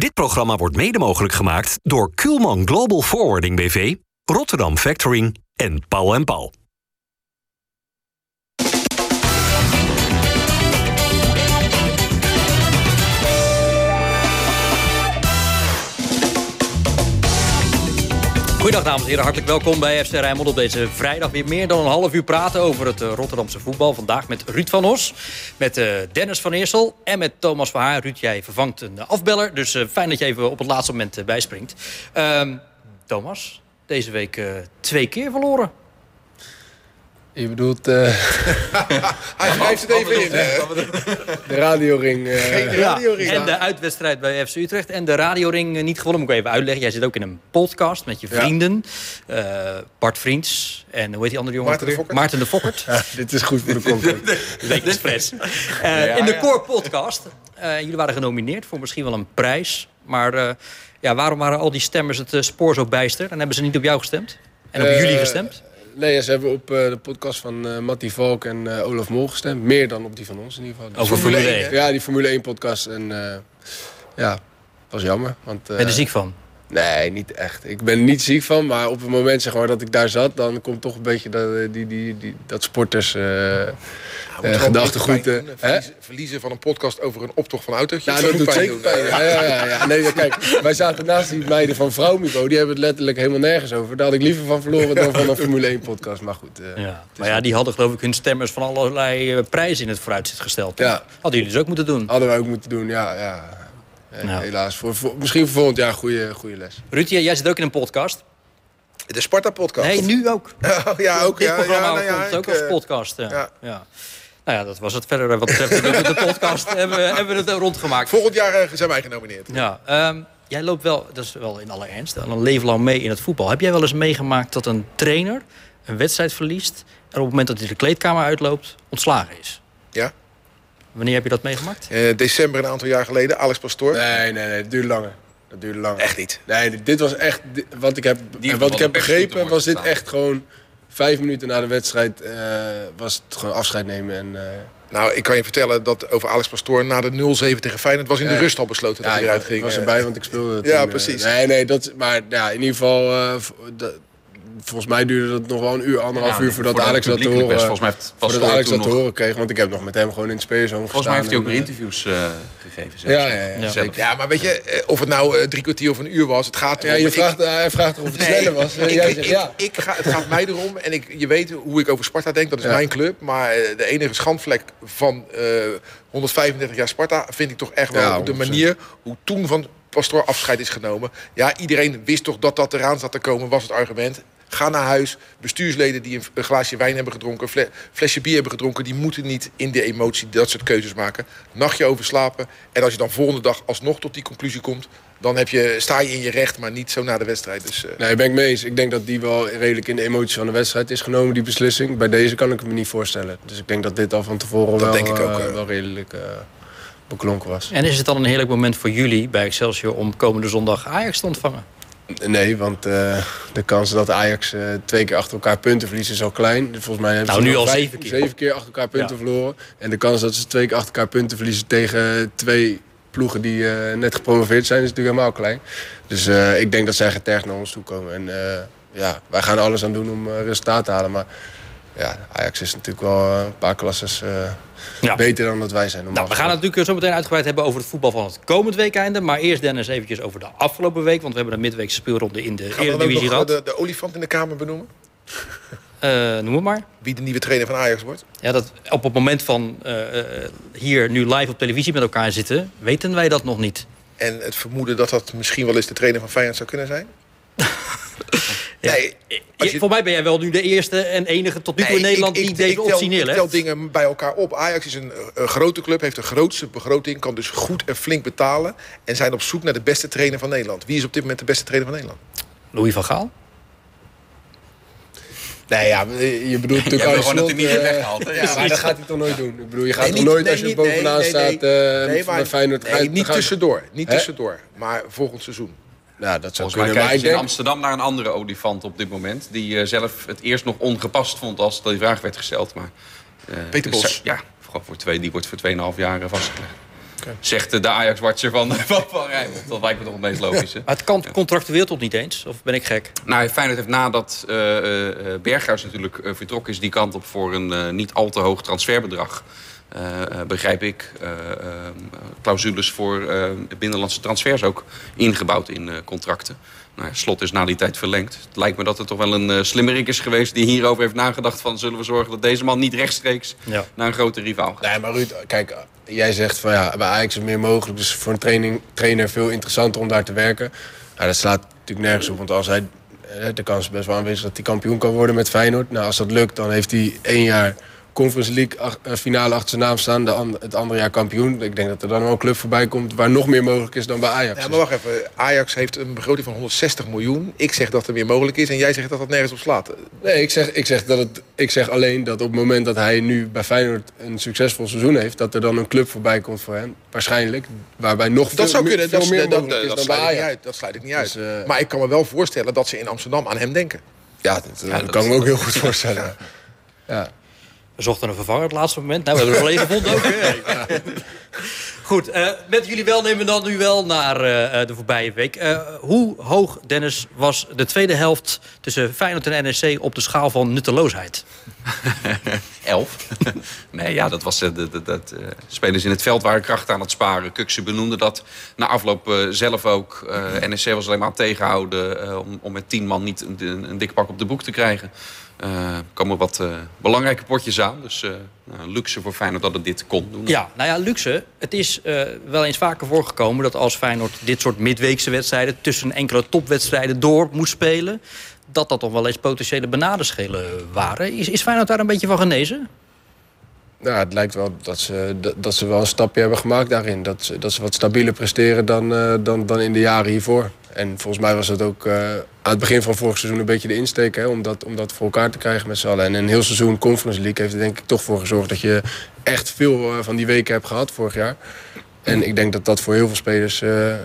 Dit programma wordt mede mogelijk gemaakt door Kuhlman Global Forwarding BV, Rotterdam Factoring en Paul en Paul. Goedendag dames en heren, hartelijk welkom bij FC Rijnmond op deze vrijdag. Weer meer dan een half uur praten over het uh, Rotterdamse voetbal. Vandaag met Ruud van Os, met uh, Dennis van Eersel en met Thomas van Haar. Ruud, jij vervangt een afbeller, dus uh, fijn dat je even op het laatste moment bijspringt. Ehm, Thomas, deze week twee keer verloren. Je bedoelt... Uh... Hij schrijft het even in. De radioring. Uh... Geen radioring. Ja, en de uitwedstrijd bij FC Utrecht. En de radioring uh, niet gewonnen, moet ik even uitleggen. Jij zit ook in een podcast met je vrienden. Ja. Bart Vriends en hoe heet die andere jongen? Maarten de Fokkert. Maarten de Fokkert. Ja, dit is goed voor de content. Week Express. in de Core podcast. jullie waren genomineerd voor misschien wel een prijs. Maar ja, waarom waren al die stemmers het spoor zo bijster? En hebben ze niet op jou gestemd? En op jullie gestemd? Nee, ze hebben op uh, de podcast van uh, Mattie Valk en uh, Olaf Mol gestemd. Meer dan op die van ons in ieder geval. Over Formule 1? Ja, die Formule 1 podcast. En ja, was jammer. Want, ben je er ziek van? Nee, niet echt. Ik ben er niet ziek van, maar op het moment zeg maar, dat ik daar zat... dan komt toch een beetje dat, die, die, die, dat sporters... Uh, gedachtegoed. Uh, verliezen, verliezen, van een podcast over een optocht van auto's. Nou, dat, dat doet zeker pijn. Ja, ja, ja, ja. Nee, kijk, wij zaten naast die meiden van Vrouwmibo. Die hebben het letterlijk helemaal nergens over. Daar had ik liever van verloren dan van een Formule 1 podcast. Maar goed. Uh, ja. Maar ja, die hadden geloof ik hun stemmers van allerlei prijzen in het vooruitzicht gesteld. Ja. Hadden jullie dus ook moeten doen? Hadden wij ook moeten doen, ja. ja. Nou. Helaas. Voor, voor, misschien voor volgend jaar goede, goede les. Ruud, jij zit ook in een podcast. De Sparta-podcast? Nee, nu ook. Oh, ja, ook. Dit ja, programma ja, nou ja, komt ook ik, als podcast. Ja. ja. ja. Nou ja, dat was het verder wat betreft de, de podcast. hebben, we, hebben we het rondgemaakt. Volgend jaar zijn wij genomineerd. Ja, um, jij loopt wel, dat is wel in alle ernst, een leven lang mee in het voetbal. Heb jij wel eens meegemaakt dat een trainer een wedstrijd verliest... en op het moment dat hij de kleedkamer uitloopt, ontslagen is? Ja. Wanneer heb je dat meegemaakt? Uh, december een aantal jaar geleden, Alex Pastoor. Nee, nee, nee, het duurde langer. Dat duurde langer. Echt niet? Nee, dit was echt... Wat ik heb, wat ik heb begrepen was dit echt gewoon... Vijf minuten na de wedstrijd uh, was het gewoon afscheid nemen. En, uh... Nou, ik kan je vertellen dat over Alex Pastoor na de 0-7 tegen Feyenoord was in de ja. rust al besloten dat ja, hij eruit ging. Ik was erbij, want ik speelde het. Ja, precies. Uh, nee, nee, dat, maar ja, in ieder geval... volgens mij duurde het nog wel een uur, anderhalf ja, uur voordat voor Alex dat te horen, volgens mij heeft voordat Alex dat te horen kreeg. Want ik heb nog met hem gewoon in het spelershome Volgens mij heeft hij ook weer interviews uh, gegeven. Ja, ja, ja, ja. zeker. Ja, maar weet je, of het nou drie kwartier of een uur was, het gaat erom. Ja, je vraagt, ik, hij vraagt of het nee, sneller was. Ik, Jij ik, zegt, ja. ik, ga, het gaat mij erom en ik, je weet hoe ik over Sparta denk, dat is mijn club. Maar de enige schandvlek van uh, 135 jaar Sparta vind ik toch echt wel op de manier hoe toen van Pastoor afscheid is genomen. Ja, iedereen wist toch dat dat eraan zat te komen, was het argument. Ga naar huis. Bestuursleden die een glaasje wijn hebben gedronken, een flesje bier hebben gedronken, die moeten niet in de emotie dat soort keuzes maken. Nachtje overslapen. En als je dan volgende dag alsnog tot die conclusie komt, dan heb je, sta je in je recht, maar niet zo na de wedstrijd. Dus, uh... Nee, ben ik mee eens. Ik denk dat die wel redelijk in de emoties van de wedstrijd is genomen, die beslissing. Bij deze kan ik het me niet voorstellen. Dus ik denk dat dit al van tevoren dat wel, denk ik ook, uh, wel redelijk uh, beklonken was. En is het dan een heerlijk moment voor jullie bij Excelsior om komende zondag Ajax te ontvangen? Nee, want uh, de kans dat Ajax uh, twee keer achter elkaar punten verliezen is al klein. Volgens mij hebben nou, ze nu al zeven keer. zeven keer achter elkaar punten ja. verloren. En de kans dat ze twee keer achter elkaar punten verliezen tegen twee ploegen die uh, net gepromoveerd zijn, is natuurlijk helemaal klein. Dus ik denk dat zij getergd naar ons toe komen. En ja, wij gaan alles aan doen om resultaat te halen. Maar ja, Ajax is natuurlijk wel een paar klasses ja. beter dan dat wij zijn. Nou, we gaan het natuurlijk zo meteen uitgebreid hebben over het voetbal van het komend weekende. Maar eerst Dennis eventjes over de afgelopen week. Want we hebben een midweekse speelronde in de Eredivisie gehad. De, de olifant in de kamer benoemen? Uh, noem het maar. Wie de nieuwe trainer van Ajax wordt? Ja, dat op het moment van uh, hier nu live op televisie met elkaar zitten... weten wij dat nog niet. En het vermoeden dat dat misschien wel eens de trainer van Feyenoord zou kunnen zijn? Ja. Nee, je... Voor mij ben jij wel nu de eerste en enige tot nu toe nee, in Nederland ik, die ik, deze ik tel, optie neerlegt. Ik tel dingen bij elkaar op. Ajax is een, een, grote club, heeft de grootste begroting... kan dus goed en flink betalen... en zijn op zoek naar de beste trainer van Nederland. Wie is op dit moment de beste trainer van Nederland? Louis van Gaal? Nee, ja, je bedoelt natuurlijk ja, gewoon dat hij niet uh, weghaalt. Ja, maar dat gaat hij toch nooit doen. Ik bedoel, je gaat nee, toch nooit nee, als je bovenaan nee, staat uh, nee, maar, Feyenoord... Nee, niet tussendoor, niet tussendoor, maar volgend seizoen. Ja, dat zou Volgens mij kijken ze in Amsterdam naar een andere olifant op dit moment... die uh, zelf het eerst nog ongepast vond als die vraag werd gesteld. Maar, Peter Bos. Dus, ja, voor twee, die wordt voor 2,5 jaar vastgelegd. Zegt de Ajax-watcher van, van, van Rijnmond. Dat lijkt me toch het meest logische. Maar het kan contractueel toch niet eens? Of ben ik gek? Nou, Feyenoord heeft nadat uh, Berghuis natuurlijk vertrokken is... die kant op voor een niet al te hoog transferbedrag... begrijp ik, clausules voor binnenlandse transfers ook ingebouwd in contracten. Nou, slot is na die tijd verlengd. Het lijkt me dat het toch wel een uh, slimmerik is geweest... die hierover heeft nagedacht van... zullen we zorgen dat deze man niet rechtstreeks naar een grote rivaal gaat. Nee, maar Ruud, kijk, jij zegt van ja, bij Ajax is meer mogelijk. Dus voor een training, trainer veel interessanter om daar te werken. Ja, dat slaat natuurlijk nergens op. Want als hij, de kans is best wel aanwezig dat hij kampioen kan worden met Feyenoord. Nou, als dat lukt, dan heeft hij één jaar Conference League eh, finale achter zijn naam staan. De het andere jaar kampioen. Ik denk dat er dan wel een club voorbij komt waar nog meer mogelijk is dan bij Ajax. Ja, maar wacht even. Ajax heeft een begroting van 160 miljoen. Ik zeg dat er meer mogelijk is en jij zegt dat dat nergens op slaat. Nee, ik zeg, ik zeg, dat het, ik zeg alleen dat op het moment dat hij nu bij Feyenoord een succesvol seizoen heeft... dat er dan een club voorbij komt voor hem. Waarschijnlijk. Waarbij nog dat veel, zou kunnen. veel dat, meer dat, mogelijk dat, is dan bij Ajax. Uit, dat sluit ik niet uit. Dus, uh, maar ik kan me wel voorstellen dat ze in Amsterdam aan hem denken. Ja, dat, ja, dat kan ik me ook heel goed voorstellen. ja. We zochten een vervanger op het laatste moment. Nou, we hebben er wel gevonden ook. Goed, uh, met jullie wel nemen we dan nu wel naar uh, de voorbije week. Uh, hoe hoog, Dennis, was de tweede helft tussen Feyenoord en NEC... op de schaal van nutteloosheid? Elf. nee, ja, dat was... dat, dat spelers in het veld waren kracht aan het sparen. Kukse benoemde dat na afloop zelf ook. NEC was alleen maar aan het tegenhouden... om, om met tien man niet een, een dik pak op de boek te krijgen. Uh, er komen wat uh, belangrijke potjes aan. Dus uh, nou, luxe voor Feyenoord dat het dit kon doen. Ja, nou ja, luxe. Het is wel eens vaker voorgekomen dat als Feyenoord dit soort midweekse wedstrijden... tussen enkele topwedstrijden door moest spelen... dat dat toch wel eens potentiële benaderschelen waren. Is, is Feyenoord daar een beetje van genezen? Nou, het lijkt wel dat ze, dat, ze wel een stapje hebben gemaakt daarin. Dat ze, dat ze wat stabieler presteren dan, dan, dan in de jaren hiervoor. En volgens mij was het ook uh, aan het begin van vorig seizoen een beetje de insteek... Hè, om, dat, om dat voor elkaar te krijgen met z'n allen. En een heel seizoen Conference League heeft er denk ik toch voor gezorgd... dat je echt veel uh, van die weken hebt gehad vorig jaar. En ik denk dat dat voor heel veel spelers uh, uh,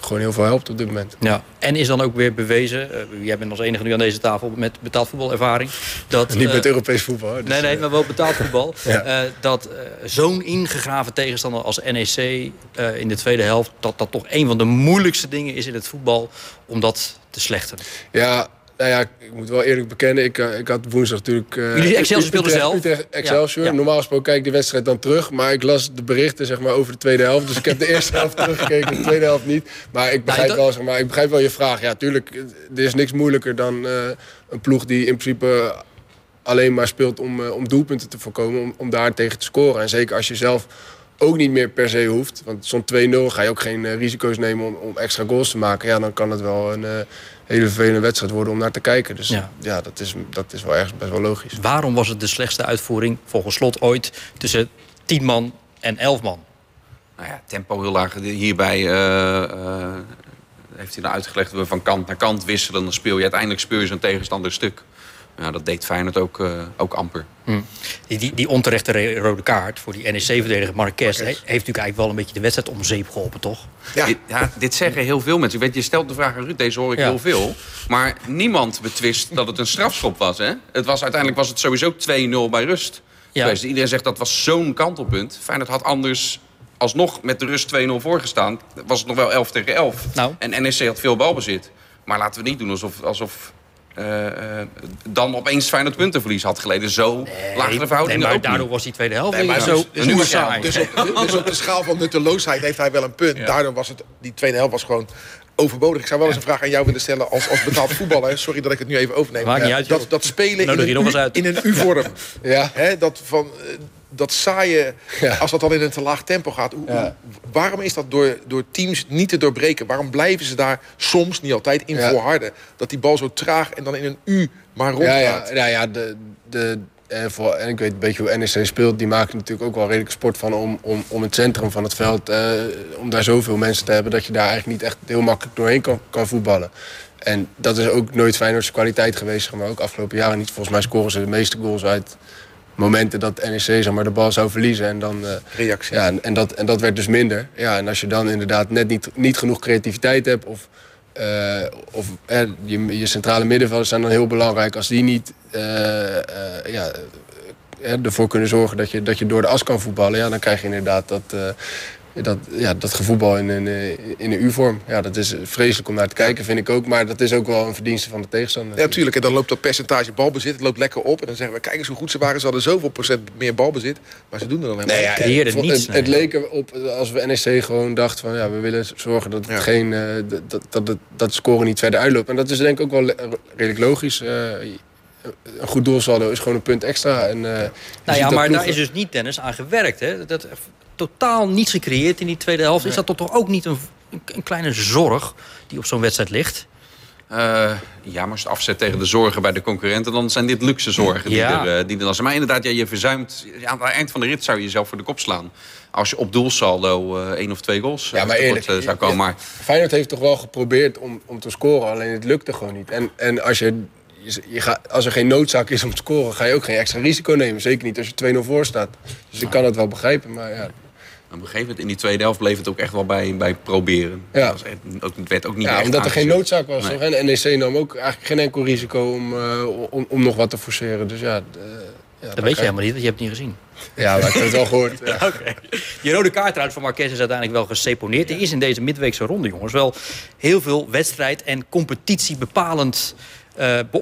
gewoon heel veel helpt op dit moment. Ja. En is dan ook weer bewezen, uh, jij bent als enige nu aan deze tafel met betaald voetbalervaring. Dat, Niet met Europees voetbal. Dus, nee, nee, maar wel betaald voetbal. ja. dat zo'n ingegraven tegenstander als NEC in de tweede helft... dat dat toch een van de moeilijkste dingen is in het voetbal om dat te slechten. Ja, nou ja, ik moet wel eerlijk bekennen. Ik, uh, ik had woensdag natuurlijk... Uh, Jullie Excelsior speelden zelf? Utrecht, Excelsior. Ja, ja. Normaal gesproken kijk ik de wedstrijd dan terug. Maar ik las de berichten zeg maar, over de tweede helft. Dus ik heb de eerste helft teruggekeken, de tweede helft niet. Maar ik begrijp, wel, zeg maar, ik begrijp wel je vraag. Ja, tuurlijk, er is niks moeilijker dan uh, een ploeg die in principe alleen maar speelt om, om doelpunten te voorkomen. Om, om daar tegen te scoren. En zeker als je zelf ook niet meer per se hoeft. Want zo'n 2-0 ga je ook geen risico's nemen om, om extra goals te maken. Ja, dan kan het wel een hele vervelende wedstrijd worden om naar te kijken. Dus ja, ja dat, is, dat is wel ergens best wel logisch. Waarom was het de slechtste uitvoering volgens slot ooit tussen 10 man en 11 man? Nou ja, tempo heel laag. Hierbij uh, uh, heeft hij nou uitgelegd dat we van kant naar kant wisselen. Dan speel je uiteindelijk speel je zo'n tegenstander stuk. Ja, dat deed Feyenoord ook, uh, ook amper. Hm. Die, die, die, onterechte rode kaart voor die NEC-verdediger Marquez... heeft natuurlijk eigenlijk wel een beetje de wedstrijd om zeep geholpen, toch? Ja. Dit, ja, dit zeggen heel veel mensen. Weet, je stelt de vraag aan Ruud, deze hoor ik ja. heel veel. Maar niemand betwist dat het een strafschop was. Hè? Het was, uiteindelijk was het sowieso 2-0 bij rust. Ja. Geweest. Iedereen zegt dat was zo'n kantelpunt. Feyenoord had anders alsnog met de rust 2-0 voorgestaan. Was het nog wel 11 tegen 11. Nou. En NEC had veel balbezit. Maar laten we niet doen alsof... alsof uh, uh, dan opeens Feyenoord puntenverlies had geleden. Zo nee, laag de verhouding nee, maar daardoor was die tweede helft nee, maar zo dus, dus, saai. Dus op, dus op de schaal van nutteloosheid heeft hij wel een punt. Ja. Daardoor was het, die tweede helft was gewoon overbodig. Ik zou wel eens een vraag aan jou willen stellen als, als betaald voetballer. Sorry dat ik het nu even overneem. Maakt niet uit, dat, dat spelen in een, u, in een U-vorm. ja. Hè, dat van... Dat saaie, ja. als dat dan in een te laag tempo gaat. Hoe, ja. Waarom is dat door, door teams niet te doorbreken? Waarom blijven ze daar soms, niet altijd, in ja. volharden? Dat die bal zo traag en dan in een U maar rondgaat. Ja, ja, ja, ja de, de, en, voor, en ik weet een beetje hoe NEC speelt. Die maken natuurlijk ook wel redelijk sport van om, om, om het centrum van het veld... Uh, om daar zoveel mensen te hebben... dat je daar eigenlijk niet echt heel makkelijk doorheen kan, kan voetballen. En dat is ook nooit Feyenoordse kwaliteit geweest. Maar ook afgelopen jaren niet. Volgens mij scoren ze de meeste goals uit momenten dat NEC zeg maar, de bal zou verliezen. En, dan, uh, Reactie. Ja, en, dat, en dat werd dus minder. Ja, en als je dan inderdaad net niet, niet genoeg creativiteit hebt... of, uh, of eh, je, je centrale middenvelders zijn dan heel belangrijk... als die niet ja, ervoor kunnen zorgen dat je, dat je door de as kan voetballen... Ja, dan krijg je inderdaad dat, dat, ja, dat gevoetbal in, in, in een U-vorm. Ja, dat is vreselijk om naar te kijken, vind ik ook. Maar dat is ook wel een verdienste van de tegenstander. Ja, natuurlijk. En dan loopt dat percentage balbezit het loopt lekker op. En dan zeggen we, kijk eens hoe goed ze waren. Ze hadden zoveel procent meer balbezit. Maar ze doen er dan helemaal nee, ja, het, niets, het, leek erop, als we NEC gewoon dachten van... ja, we willen zorgen dat, het geen, uh, dat, dat, dat, dat de score niet verder uitloopt. En dat is denk ik ook wel redelijk logisch. Uh, een goed doelsaldo is gewoon een punt extra. En, uh, nou ja, maar daar is dus niet, Dennis, aan gewerkt. Hè? Dat, totaal niets gecreëerd in die tweede helft. Is dat toch ook niet een, een kleine zorg die op zo'n wedstrijd ligt? Uh, ja, maar als je het afzet tegen de zorgen bij de concurrenten... dan zijn dit luxe zorgen die, er, uh, die er dan zijn. Maar inderdaad, ja, je verzuimt... Ja, aan het eind van de rit zou je jezelf voor de kop slaan. Als je op doelsaldo uh, één of twee goals ja, maar eerlijk, zou komen. Maar... Feyenoord heeft toch wel geprobeerd om, om te scoren. Alleen het lukte gewoon niet. En, en als je je, gaat, als er geen noodzaak is om te scoren, ga je ook geen extra risico nemen. Zeker niet als je 2-0 voor staat. Dus ik kan het wel begrijpen, maar ja. Op een gegeven moment in die tweede helft bleef het ook echt wel bij, bij proberen. Ja. Het, ook, het werd ook niet ja, omdat er geen noodzaak was. Nee. En NEC nam ook eigenlijk geen enkel risico om, uh, om, om, nog wat te forceren. Dus ja, uh, ja dat weet je helemaal niet, want je hebt het niet gezien. Ja, maar ik heb het wel gehoord. Ja. okay. Die rode kaart eruit van Marquez is uiteindelijk wel geseponeerd. Er is in deze midweekse ronde, jongens, wel heel veel wedstrijd en competitie bepalend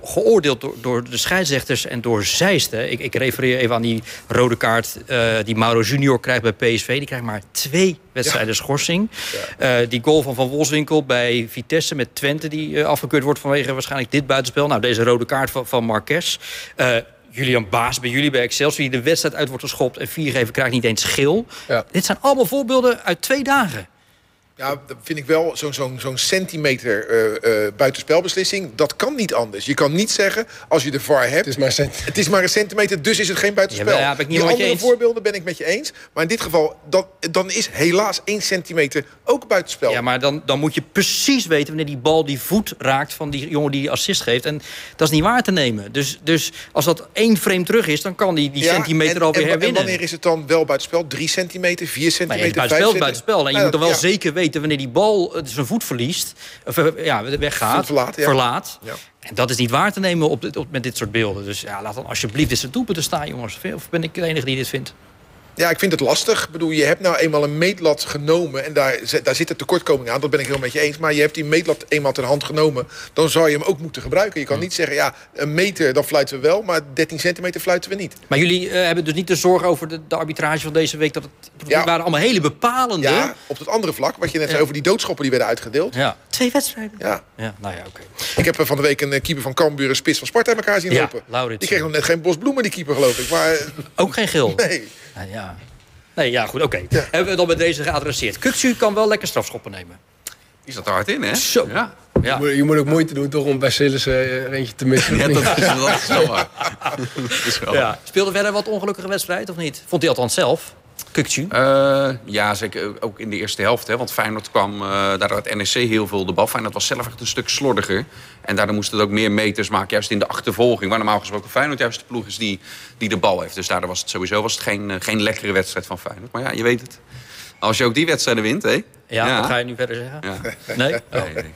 geoordeeld door, door, de scheidsrechters en door Zeisten. Ik, ik refereer even aan die rode kaart uh, die Mauro Junior krijgt bij PSV. Die krijgt maar twee wedstrijden ja. schorsing. Ja. Uh, die goal van Van Wolfswinkel bij Vitesse met Twente... die afgekeurd wordt vanwege waarschijnlijk dit buitenspel. Nou, deze rode kaart van, van Marques. Julian Baas bij jullie bij Excelsior... die de wedstrijd uit wordt geschopt en viergever krijgt niet eens schil. Ja. Dit zijn allemaal voorbeelden uit twee dagen. Ja, dat vind ik wel zo'n zo'n zo'n centimeter uh, uh, buitenspelbeslissing. Dat kan niet anders. Je kan niet zeggen, als je de VAR hebt... Het is maar, het is maar een centimeter, dus is het geen buitenspel. Ja, ja, ik niet Die andere voorbeelden ben ik met je eens. Maar in dit geval, dan, dan is helaas één centimeter ook buitenspel. Ja, maar dan, dan moet je precies weten wanneer die bal die voet raakt... van die jongen die assist geeft. En dat is niet waar te nemen. Dus, dus als dat één frame terug is, dan kan die, die ja, centimeter en, alweer en, herwinnen. En wanneer is het dan wel buitenspel? Drie centimeter, vier centimeter, maar ja, buitenspel, buitenspel. En je moet er wel zeker weten wanneer die bal eh, zijn voet verliest, of eh, ja, weggaat, verlaat. Ja. verlaat. Ja. En dat is niet waar te nemen op, op, met dit soort beelden. Dus ja, laat dan alsjeblieft eens het te staan, jongens. Of ben ik de enige die dit vindt? Ja, ik vind het lastig. Ik bedoel, je hebt nou eenmaal een meetlat genomen... en daar, daar zit een tekortkoming aan, dat ben ik heel met je eens. Maar je hebt die meetlat eenmaal ter hand genomen... dan zou je hem ook moeten gebruiken. Je kan niet zeggen, ja, een meter, dan fluiten we wel... maar 13 centimeter fluiten we niet. Maar jullie uh, hebben dus niet de zorg over de, de, arbitrage van deze week... dat het ja. waren allemaal hele bepalende... Ja, op het andere vlak, wat je net ja. zei over die doodschoppen die werden uitgedeeld. Ja. Twee wedstrijden? Ja. ja nou ja, oké. Ik heb van de week een keeper van Cambuur... een spits van Sparta in elkaar zien lopen. Laurits. Die kreeg nog net geen bos bloemen, die keeper, geloof ik. Maar... Ook geen gil? Nee. Nou ja. Nee, ja, goed, oké. Okay. Ja. Hebben we dan met deze geadresseerd. Kuksu kan wel lekker strafschoppen nemen. Die zat er hard in, hè? Zo. Ja. Ja. Je, moet, je, moet, ook moeite doen toch om bij Silas uh, eentje te missen. ja, dat is, dat is wel waar. is wel ja. Speelde verder wat ongelukkige wedstrijd of niet? Vond hij althans zelf? Uh, ja, zeker ook in de eerste helft. Hè, want Feyenoord kwam, uh, daardoor had NEC heel veel de bal. Feyenoord was zelf echt een stuk slordiger. En daardoor moest het ook meer meters maken, juist in de achtervolging. Waar normaal gesproken Feyenoord juist de ploeg is die, die de bal heeft. Dus daardoor was het sowieso was het geen, uh, geen lekkere wedstrijd van Feyenoord. Maar ja, je weet het. Als je ook die wedstrijden wint, hè? Ja, ja. wat ga je nu verder zeggen? Ja. Nee? Oh. nee, nee.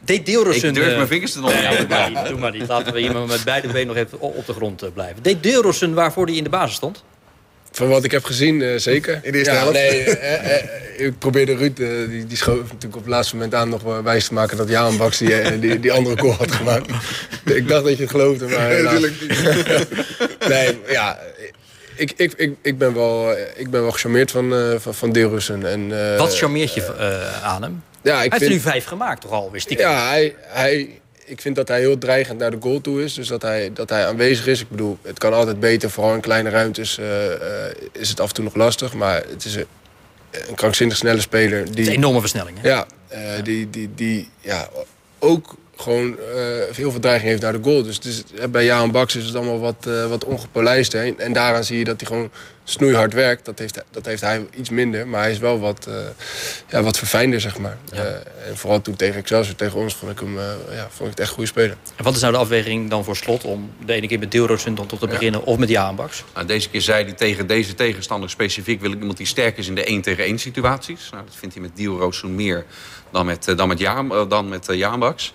Deed Deelrosun... Ik durf mijn vingers te nog ja, doe, maar niet, doe maar niet. Laten we hier met beide benen nog even op de grond blijven. Deed Deelrosun waarvoor hij in de basis stond? Van wat ik heb gezien, uh, zeker. In de eerste ja, helft? Nee, eh, eh, ik probeerde Ruud, uh, die, die schoof natuurlijk op het laatste moment aan nog wijs te maken dat Jaan Baks die, die, die, andere goal had gemaakt. ik dacht dat je het geloofde, maar nee, natuurlijk niet. nee, ja, ik, ik, ik, ik, ben wel, ik ben wel gecharmeerd van, uh, van, van Deelrussen. En, wat charmeert je aan hem? Ja, ik hij vind... heeft er nu vijf gemaakt, toch al? Wist ik ja, hij, hij, ik vind dat hij heel dreigend naar de goal toe is. Dus dat hij, dat hij aanwezig is. Ik bedoel, het kan altijd beter. Vooral in kleine ruimtes uh, uh, is het af en toe nog lastig. Maar het is een, een krankzinnig snelle speler. Die, het is een enorme versnelling, hè? Ja, uh, die, die, die ja, ook gewoon heel veel dreiging heeft naar de goal. Dus het is, bij Jaan Baks is het allemaal wat, wat ongepolijst. Hè? En daaraan zie je dat hij gewoon snoeihard werkt. Dat heeft, dat heeft hij iets minder. Maar hij is wel wat, uh, ja, wat verfijnder, zeg maar. Ja. Uh, en vooral toen tegen Excelsior, tegen ons, vond ik hem uh, ja, vond ik het echt goede speler. En wat is nou de afweging dan voor slot om de ene keer met Deelroos dan tot te beginnen of met Jaan Baks? Nou, deze keer zei hij tegen deze tegenstander specifiek wil ik iemand die sterk is in de 1 tegen 1 situaties. Nou, dat vindt hij met Deelroos meer dan met, dan met, Jaan, dan met Jaan Baks.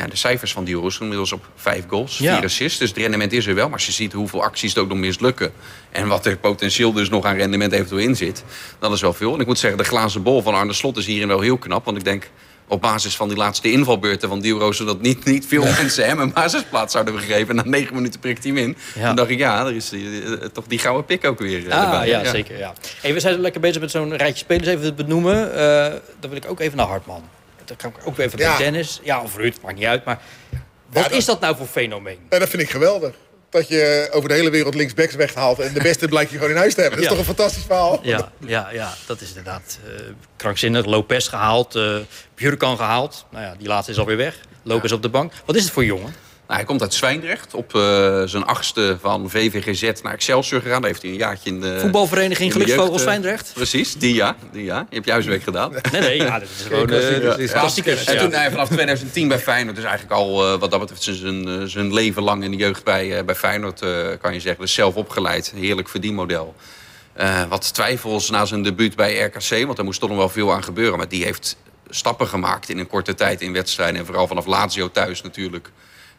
Ja, de cijfers van Dior zijn inmiddels op vijf goals, vier assists. Dus het rendement is er wel. Maar als je ziet hoeveel acties er ook nog mislukken... en wat er potentieel dus nog aan rendement eventueel in zit... dat is wel veel. En ik moet zeggen, de glazen bol van Arne Slot is hierin wel heel knap. Want ik denk op basis van die laatste invalbeurten van Dioro... zodat niet, niet veel mensen hem een basisplaats zouden gegeven. Na negen minuten prikt hij hem in. Ja. Toen dacht ik, ja, er is die, eh, toch die gouden pik ook weer uh, ah, Ja, zeker. Ja. Hey, we zijn lekker bezig met zo'n rijtje spelers even te benoemen. Uh, dan wil ik ook even naar Hartman. Dan kan ik ook even naar Dennis. Ja, of Ruud, maakt niet uit. Maar wat is dat nou voor fenomeen? Ja, dat vind ik geweldig dat je over de hele wereld linksbacks weghaalt... en de beste blijkt je gewoon in huis te hebben. Dat is toch een fantastisch verhaal? Ja, ja, ja dat is inderdaad uh, krankzinnig. Lopez gehaald, uh, Bjurkan gehaald. Nou ja, die laatste is alweer weg. Lopez op de bank. Wat is het voor jongen? Nou, hij komt uit Zwijndrecht. Op uh, zijn achtste van VVGZ naar Excelsior gegaan. Daar heeft hij een jaartje in de... Voetbalvereniging Geluksvogel uh, Zwijndrecht? Precies, die ja. Die ja. Je hebt je huiswerk gedaan. Nee, nee. Ja, dat is gewoon... Uh, En toen hij vanaf 2010 bij Feyenoord. Dus eigenlijk al wat dat betreft zijn, zijn leven lang in de jeugd bij, bij Feyenoord, kan je zeggen. Dus zelf opgeleid. Heerlijk verdienmodel. Uh, wat twijfels na zijn debuut bij RKC. Want er moest toch nog wel veel aan gebeuren. Maar die heeft stappen gemaakt in een korte tijd in wedstrijden. En vooral vanaf Lazio thuis natuurlijk.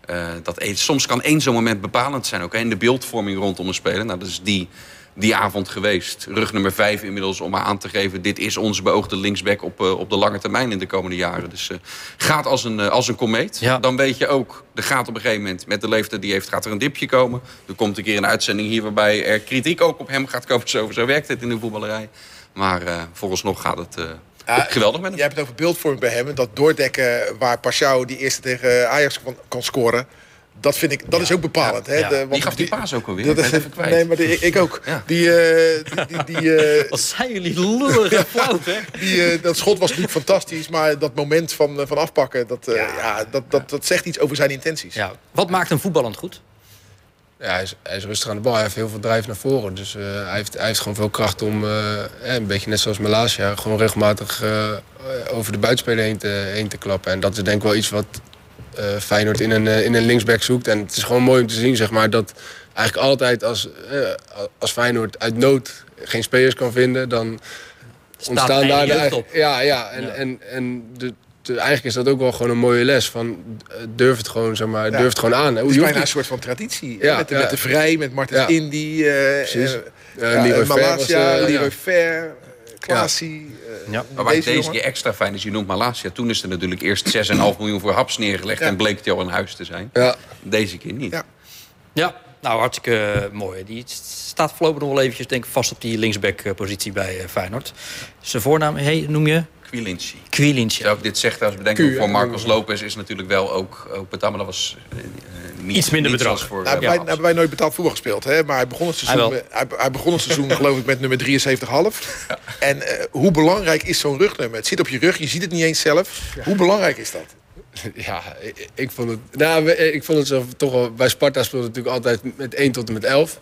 Uh, dat soms kan één zo'n moment bepalend zijn. Ook in de beeldvorming rondom een speler. Nou, dat is die, die avond geweest. Rug nummer vijf inmiddels om aan te geven... dit is onze beoogde linksback op, uh, op de lange termijn in de komende jaren. Dus uh, gaat als een, als een komeet. Ja. Dan weet je ook, er gaat op een gegeven moment... met de leeftijd die heeft, gaat er een dipje komen. Er komt een keer een uitzending hier waarbij er kritiek ook op hem gaat komen. Zo, zo werkt het in de voetballerij. Maar volgens nog gaat het ja, Geweldig met hem. Jij hebt het over beeldvorming bij hem. Dat doordekken waar Pashao die eerste tegen Ajax kon, scoren. Dat vind ik, dat is ook bepalend. Hè? De, die gaf die paas ook alweer. Dat is even kwijt. Nee, maar ik ook. Die, uh, die, die, uh, Wat zijn jullie lullig fout, hè? Die, uh, dat schot was natuurlijk fantastisch, maar dat moment van, van afpakken, dat, ja. dat, dat, dat zegt iets over zijn intenties. Ja. Wat maakt een voetballend goed? Ja, hij, is, hij is rustig aan de bal. Hij heeft heel veel drijf naar voren. Dus uh, hij, heeft, hij heeft gewoon veel kracht om, uh, een beetje net zoals Malasia, gewoon regelmatig uh, over de buitenspeler heen te, heen te klappen. En dat is denk ik wel iets wat Feyenoord in een, in een linksback zoekt. En het is gewoon mooi om te zien, zeg maar, dat eigenlijk altijd als, als Feyenoord uit nood geen spelers kan vinden, dan ontstaan daar de, ja, ja, en, ja. en, en de, eigenlijk is dat ook wel gewoon een mooie les. Van, eh, durf het gewoon, zeg maar, durf het gewoon aan. Het is bijna een soort van traditie. Ja, met, de, met de Vrij, met Martens Indy, uh, uh, Leroy Malasia, Leroy Fair, Klaasie. Ja. Maar waar deze keer extra fijn is, je noemt Malasia. Toen is er natuurlijk eerst 6,5 miljoen voor Haps neergelegd... en bleek het al een huis te zijn. Ja. Deze keer niet. Ja, ja nou hartstikke mooi. Die staat voorlopig nog wel eventjes denk ik, vast op die linksback-positie bij Feyenoord. Zijn voornaam, hey, noem je? Quilinci. Quilinci. Zou ik dit zeg trouwens bedenken voor Marcos Lopez is natuurlijk wel ook, ook betaald, maar dat was uh, niet, Iets minder bedrag. Voor, nou, wij, hebben wij nooit betaald voetbal gespeeld. Hè? Maar hij begon het seizoen, hij, hij, begon het seizoen geloof ik met nummer 73,5. Ja. En uh, hoe belangrijk is zo'n rugnummer? Het zit op je rug, je ziet het niet eens zelf. Hoe belangrijk is dat? Ja, ik, ik, vond het. Nou, ik vond het zo, toch wel. Bij Sparta speelde het natuurlijk altijd met 1 tot en met 11.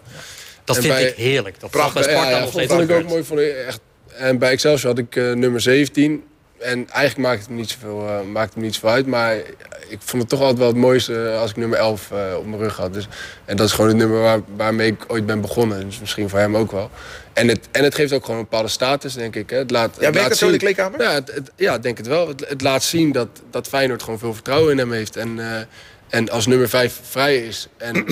Dat vind ik heerlijk. Dat prachtig. Bij Sparta ja, ja, nog steeds vond ik ook mooi. Vond ik echt en bij Excelsior had ik uh, nummer 17. En eigenlijk maakt het, niet zoveel, uh, maakt het niet zoveel uit. Maar ik vond het toch altijd wel het mooiste als ik nummer 11 uh, op mijn rug had. Dus, en dat is gewoon het nummer waar, waarmee ik ooit ben begonnen. Dus misschien voor hem ook wel. En het, en het geeft ook gewoon een bepaalde status, denk ik. Hè. Het laat, ja, het laat zo in de kleedkamer? Ja, het, het, ja, denk het wel. Het, het, laat zien dat, dat Feyenoord gewoon veel vertrouwen in hem heeft. En, uh, en als nummer 5 vrij is en,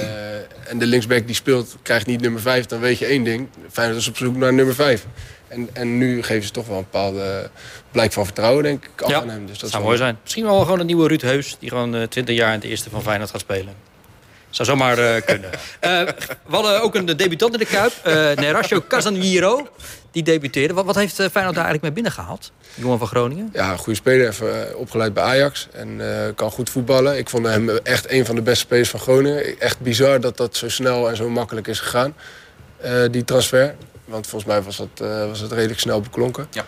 en de linksback die speelt krijgt niet nummer 5... dan weet je één ding. Feyenoord is op zoek naar nummer 5. En, en nu geven ze toch wel een bepaalde blijk van vertrouwen, denk ik, af ja, aan hem. Dus dat zou mooi zijn. Misschien wel gewoon een nieuwe Ruud Heus... die gewoon uh, eh, 20 jaar in het eerste van Feyenoord gaat spelen. Zou zomaar uh, kunnen. Uh, we hadden ook een debutant in de Kuip. Uh, Nerasio Casanviro. Die debuteerde. Wat, wat heeft Feyenoord daar eigenlijk mee binnengehaald? Jongen van Groningen. Ja, goede speler. Even opgeleid bij Ajax. En kan goed voetballen. Ik vond hem echt een van de beste spelers van Groningen. Echt bizar dat dat zo snel en zo makkelijk is gegaan. die transfer. Want volgens mij was dat, uh, was dat redelijk snel beklonken. Ja.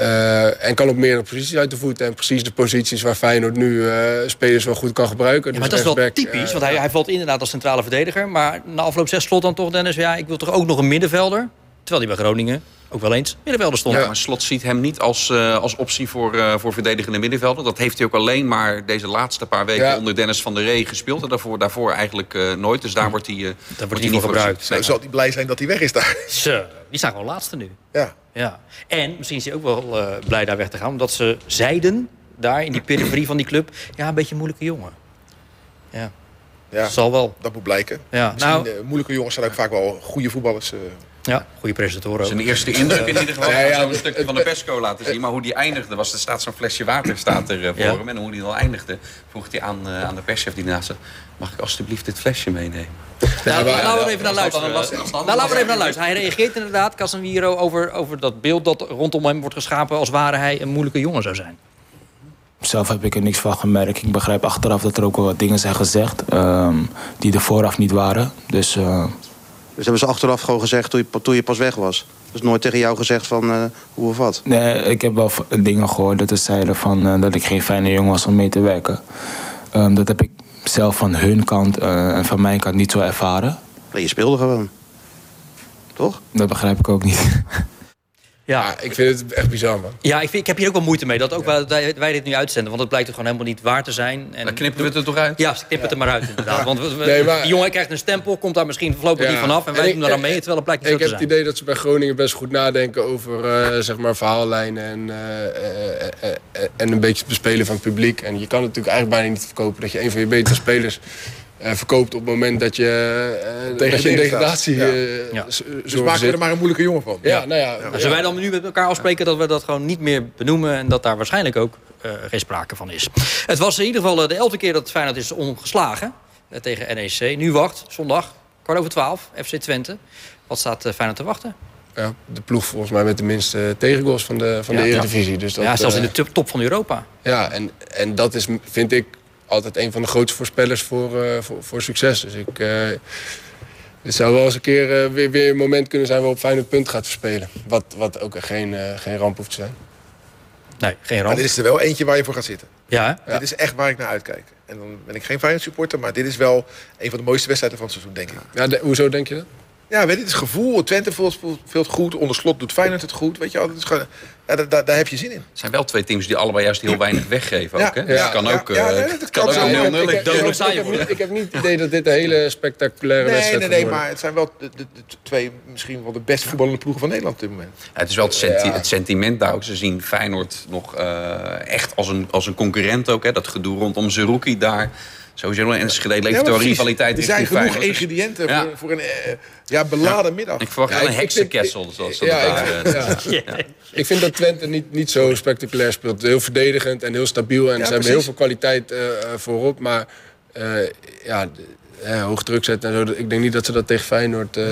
Uh, en kan op meerdere posities uit de voeten. En precies de posities waar Feyenoord nu uh, spelers wel goed kan gebruiken. Ja, maar dus dat is wel typisch, want hij, hij valt inderdaad als centrale verdediger. Maar na afloop 6 slot dan toch, Dennis... ja, ik wil toch ook nog een middenvelder? Terwijl hij bij Groningen ook wel eens middenvelder stond. Ja, maar Slot ziet hem niet als, uh, als optie voor, uh, voor verdedigende middenvelder. Dat heeft hij ook alleen maar deze laatste paar weken ja. onder Dennis van der Ree gespeeld. En daarvoor, daarvoor eigenlijk uh, nooit. Dus daar wordt hij, daar wordt hij niet gebruikt. Zal hij blij zijn dat hij weg is daar. Zo, die staan gewoon laatste nu. Ja. ja. En misschien is hij ook wel blij daar weg te gaan. Omdat ze zeiden daar in die periferie van die club. Ja, een beetje een moeilijke jongen. Ja. Ja, Zal wel. dat moet blijken. Ja, Misschien, nou- eh, moeilijke jongens zijn ook vaak wel goede voetballers. Ja, goede presentatoren ook. Zijn eerste indruk in ieder geval. Ja, Ja, een stukje van de persco laten zien. Maar hoe die eindigde, was, er staat zo'n flesje water staat er eh, voor Ja. hem. En hoe die dan eindigde, vroeg hij aan, eh, aan de perschef die naast mag ik alstublieft dit flesje meenemen? Nou, maar- laten we er even naar luisteren. Nou, laten we even naar luisteren. Hij reageert inderdaad, Casemiro, over, over dat beeld dat rondom hem wordt geschapen... als ware hij een moeilijke jongen zou zijn. Zelf heb ik er niks van gemerkt. Ik begrijp achteraf dat er ook wel wat dingen zijn gezegd ehm, die er vooraf niet waren. Dus eh, Dus hebben ze achteraf gewoon gezegd toen je, toen je pas weg was. Dus nooit tegen jou gezegd van eh, hoe of wat. nee, ik heb wel dingen gehoord dat ze zeiden van, eh, dat ik geen fijne jongen was om mee te werken. Ehm, dat heb ik zelf van hun kant eh, en van mijn kant niet zo ervaren. Nee, je speelde gewoon. Toch? Dat begrijp ik ook niet. Ja, Ja, ik vind het echt bizar, man. ja ik, vind, ik heb hier ook wel moeite mee dat ook wij, wij wij dit nu uitzenden. Want het blijkt er gewoon helemaal niet waar te zijn. En Dan knippen we het er toch uit? Ja, knip het er maar uit inderdaad. Want we- we- Nee, maar- die jongen krijgt een stempel, komt daar misschien voorlopig Ja. niet vanaf. En wij En ik- doen daar aan mee, terwijl het blijkt niet Ik zo heb te het zijn. idee dat ze bij Groningen best goed nadenken over eh, zeg maar verhaallijnen en, eh, eh, en een beetje het bespelen van het publiek. En je kan het natuurlijk eigenlijk bijna niet verkopen dat je een van je betere spelers eh, verkoopt op het moment dat je, eh, dat je in Degradering degradatie staat. Ja. eh, Ja. Dus er maar een moeilijke jongen van. Ja, nou ja. Nou, Zullen wij dan nu met elkaar afspreken dat we dat gewoon niet meer benoemen... en dat daar waarschijnlijk ook eh, geen sprake van is. Het was in ieder geval eh, de elfde keer dat Feyenoord is ongeslagen eh, tegen NEC. Nu wacht, zondag, kwart over twaalf, FC Twente. Wat staat eh, Feyenoord te wachten? ja, de ploeg volgens mij met de minste tegengoals van de, van Ja, de ja. Eredivisie. Dus dat, ja, zelfs in eh, de top- top van Europa. Ja, en, en dat is, vind ik, altijd een van de grootste voorspellers voor, eh, voor, voor succes. Dus ik... eh, het zou wel eens een keer eh, weer, weer een moment kunnen zijn waarop Feyenoord punt gaat verspelen. Wat, wat ook geen, eh, geen ramp hoeft te zijn. Nee, geen Maar ramp. dit is er wel eentje waar je voor gaat zitten. Ja? Dit is echt waar ik naar uitkijk. En dan ben ik geen Feyenoord supporter, maar dit is wel een van de mooiste wedstrijden van het seizoen, denk ik. Ja, de- hoezo denk je dat? Ja, weet je, het is gevoel. Twente voelt, goed. Onder slot doet Feyenoord het goed. Weet je, is gewoon, ja, daar, daar, daar heb je zin in. Het zijn wel twee teams die allebei juist heel weinig weggeven. Ook, hè? ja, Dus het kan ook, ja, eh, nee, dat het kan kan ook zo. een 0-0 ik, heb, niet, het idee dat dit een hele spectaculaire Nee, wedstrijd nee, gaat nee, worden. maar het zijn wel de, de, de twee misschien wel de best voetballende ploegen van Nederland op dit moment. Ja, het is wel het, senti- Ja. het sentiment daar ook. Ze zien Feyenoord nog eh, echt als een, als een concurrent ook. Hè. Dat gedoe rondom Zerouki daar. Sowieso en Enschede levert wel precies. rivaliteit Er zijn genoeg ingrediënten Ja. voor, voor een eh, ja, beladen middag. Ik verwacht Ja, wel ik- een heksenkessel. Zoals Ja, dat daar, ik, eh, ja. Ik vind dat Twente niet, niet zo spectaculair speelt. Heel verdedigend en heel stabiel. En Ja, ze hebben heel veel kwaliteit eh, voorop. Maar eh, ja, eh, hoog druk zetten en zo. Ik denk niet dat ze dat tegen Feyenoord eh,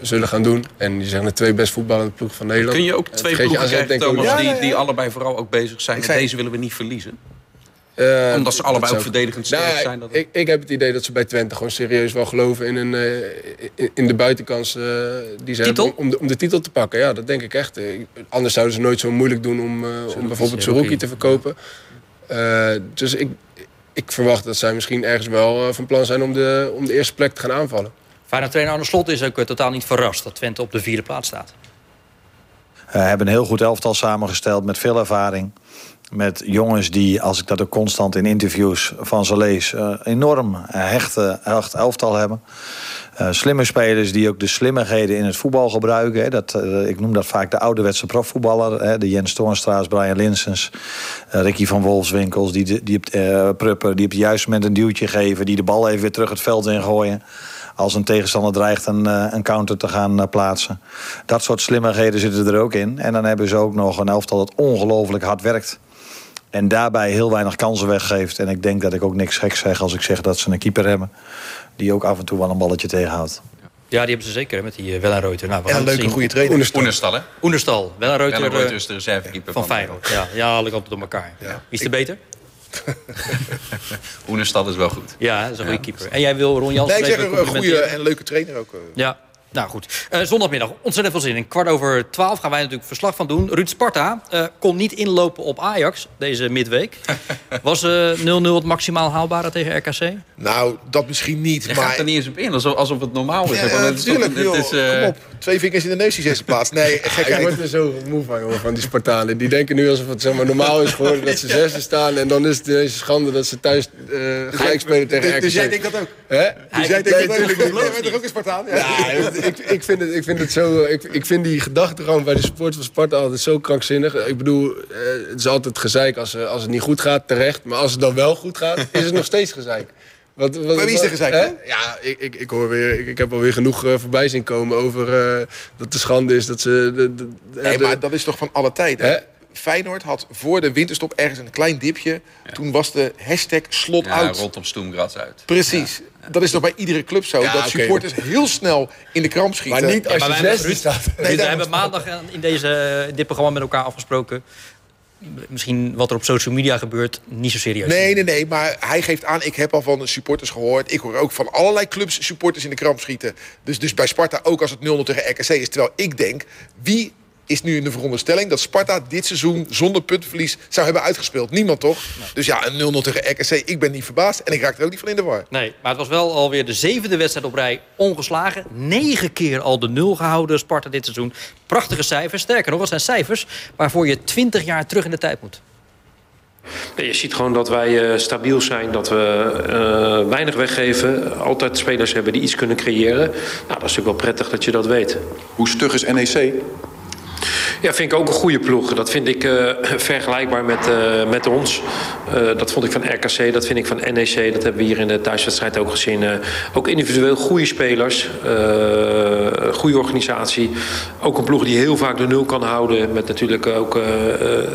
zullen gaan doen. En die zijn de twee best voetballende ploegen van Nederland. Kun je ook twee je ploegen krijgen, Thomas. Ja, die, ja, ja. die allebei vooral ook bezig zijn. Zei- deze willen we niet verliezen. Eh, Omdat ze allebei ook verdedigend sterk Nou, zijn. Dat... ik, ik heb het idee dat ze bij Twente gewoon serieus wel geloven in, een, eh, in- de buitenkans eh, die ze Titel? hebben om, om de, om de titel te pakken. Ja, dat denk ik echt. Anders zouden ze nooit zo moeilijk doen om, eh, om bijvoorbeeld Seruki. Seruki te verkopen. Eh, dus ik, ik verwacht dat zij misschien ergens wel van plan zijn om de, om de eerste plek te gaan aanvallen. Feyenoord trainer Arne Slot is ook totaal niet verrast dat Twente op de vierde plaats staat. Uh, hebben een heel goed elftal samengesteld met veel ervaring. Met jongens die, als ik dat ook constant in interviews van ze lees, uh, enorm hechte, hecht elftal hebben. Uh, slimme spelers die ook de slimmigheden in het voetbal gebruiken. Dat, ik noem dat vaak de ouderwetse profvoetballer. De Jens Toornstra's, Brian Linsens, Ricky van Wolfswinkels. Die, die, Prupper, die op het juiste moment een duwtje geven. Die de bal even weer terug het veld in gooien. Als een tegenstander dreigt een, een counter te gaan plaatsen. Dat soort slimmigheden zitten er ook in. En dan hebben ze ook nog een elftal dat ongelooflijk hard werkt. En daarbij heel weinig kansen weggeeft. En ik denk dat ik ook niks geks zeg als ik zeg dat ze een keeper hebben. Die ook af en toe wel een balletje tegenhoudt. Ja, die hebben ze zeker met die uh, Wellenreuter. Nou, we En een leuke zien. goede trainer. Oenerstal, hè? Oenerstal, Wellenreuter, Wellenreuter uh, is de reservekeeper van van, Feyenoord. Ja, ja alle kanten door elkaar. Ja. Wie is er beter? Oenerstal is wel goed. Ja, dat is een goede keeper. En jij wil Ron Jansen Nee, ik zeg een goede en leuke trainer ook. uh. Ja, nou goed. Uh, zondagmiddag, ontzettend veel zin in. Kwart over twaalf gaan wij natuurlijk verslag van doen. Ruud Sparta uh, kon niet inlopen op Ajax deze midweek. Was 0-0 het maximaal haalbare tegen RKC? Nou, dat misschien niet. Je maar gaat er niet eens op in, alsof, alsof het normaal is. Ja, het natuurlijk, het is, uh, kom op. Twee vingers in de neus die zesde plaats. Nee, gekheid. Ik word er zo moe van, van die Spartanen. Die denken nu alsof het zeg maar, normaal is geworden dat ze zesde staan. En dan is het deze schande dat ze thuis uh, gelijk spelen tegen RKC. Dus jij denkt dat ook? Hè? Dus jij denkt dat ook? Jij bent toch ook een Spartaan? Ja, ik, ik, vind het, ik vind het zo... Ik, ik vind die gedachte gewoon bij de sport van Sparta altijd zo krankzinnig. Ik bedoel, uh, het is altijd gezeik als, als het niet goed gaat, terecht. Maar als het dan wel goed gaat, is het nog steeds gezeik. Wat, wat, wie is er gezegd? Ja, ik, ik, ik, hoor weer, ik, ik heb alweer genoeg uh, voorbij zien komen over uh, dat de schande is dat ze. De, de, nee, maar dat is toch van alle tijden. Feyenoord had voor de winterstop ergens een klein dipje. Toen was de hashtag slot ja, out. rondom Stoemgras uit. Precies. Dat is toch bij iedere club zo. dat supporters heel snel in de kramp schieten. Maar niet als je zes staat. Nee, we hebben maandag in, deze, in dit programma met elkaar afgesproken misschien wat er op social media gebeurt niet zo serieus. Nee, nee, nee. Maar hij geeft aan, ik heb al van supporters gehoord. Ik hoor ook van allerlei clubs supporters in de kramp schieten. Dus, dus bij Sparta ook als het 0-0 tegen RKC is. Terwijl ik denk, wie is nu in de veronderstelling dat Sparta dit seizoen zonder puntverlies zou hebben uitgespeeld. Niemand toch? Dus ja, een 0-0 tegen RKC. Ik ben niet verbaasd en ik raak er ook niet van in de war. Nee, maar het was wel alweer de zevende wedstrijd op rij ongeslagen. Negen keer al de nul gehouden Sparta dit seizoen. Prachtige cijfers. Sterker nog, wat zijn cijfers waarvoor je 20 jaar terug in de tijd moet. Je ziet gewoon dat wij uh, stabiel zijn, dat we uh, weinig weggeven. Altijd spelers hebben die iets kunnen creëren. Nou, dat is natuurlijk wel prettig dat je dat weet. Hoe stug is NEC? Ja, vind ik ook een goede ploeg. Dat vind ik uh, vergelijkbaar met, uh, met ons. Uh, dat vond ik van RKC, dat vind ik van NEC. Dat hebben we hier in de thuiswedstrijd ook gezien. ook individueel goede spelers. goede organisatie. Ook een ploeg die heel vaak de nul kan houden. Met natuurlijk ook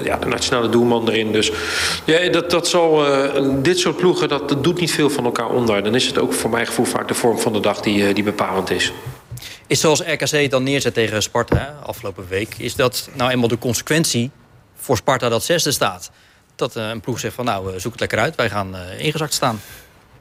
ja, de nationale doelman erin. Dus ja, dat, dat zal, dit soort ploegen, dat, dat doet niet veel van elkaar onder. Dan is het ook voor mijn gevoel vaak de vorm van de dag die, die bepalend is. Is zoals RKC dan neerzet tegen Sparta afgelopen week... is dat nou eenmaal de consequentie voor Sparta dat zesde staat? Dat uh, een ploeg zegt van nou, eh, zoek het lekker uit. Wij gaan uh, ingezakt staan.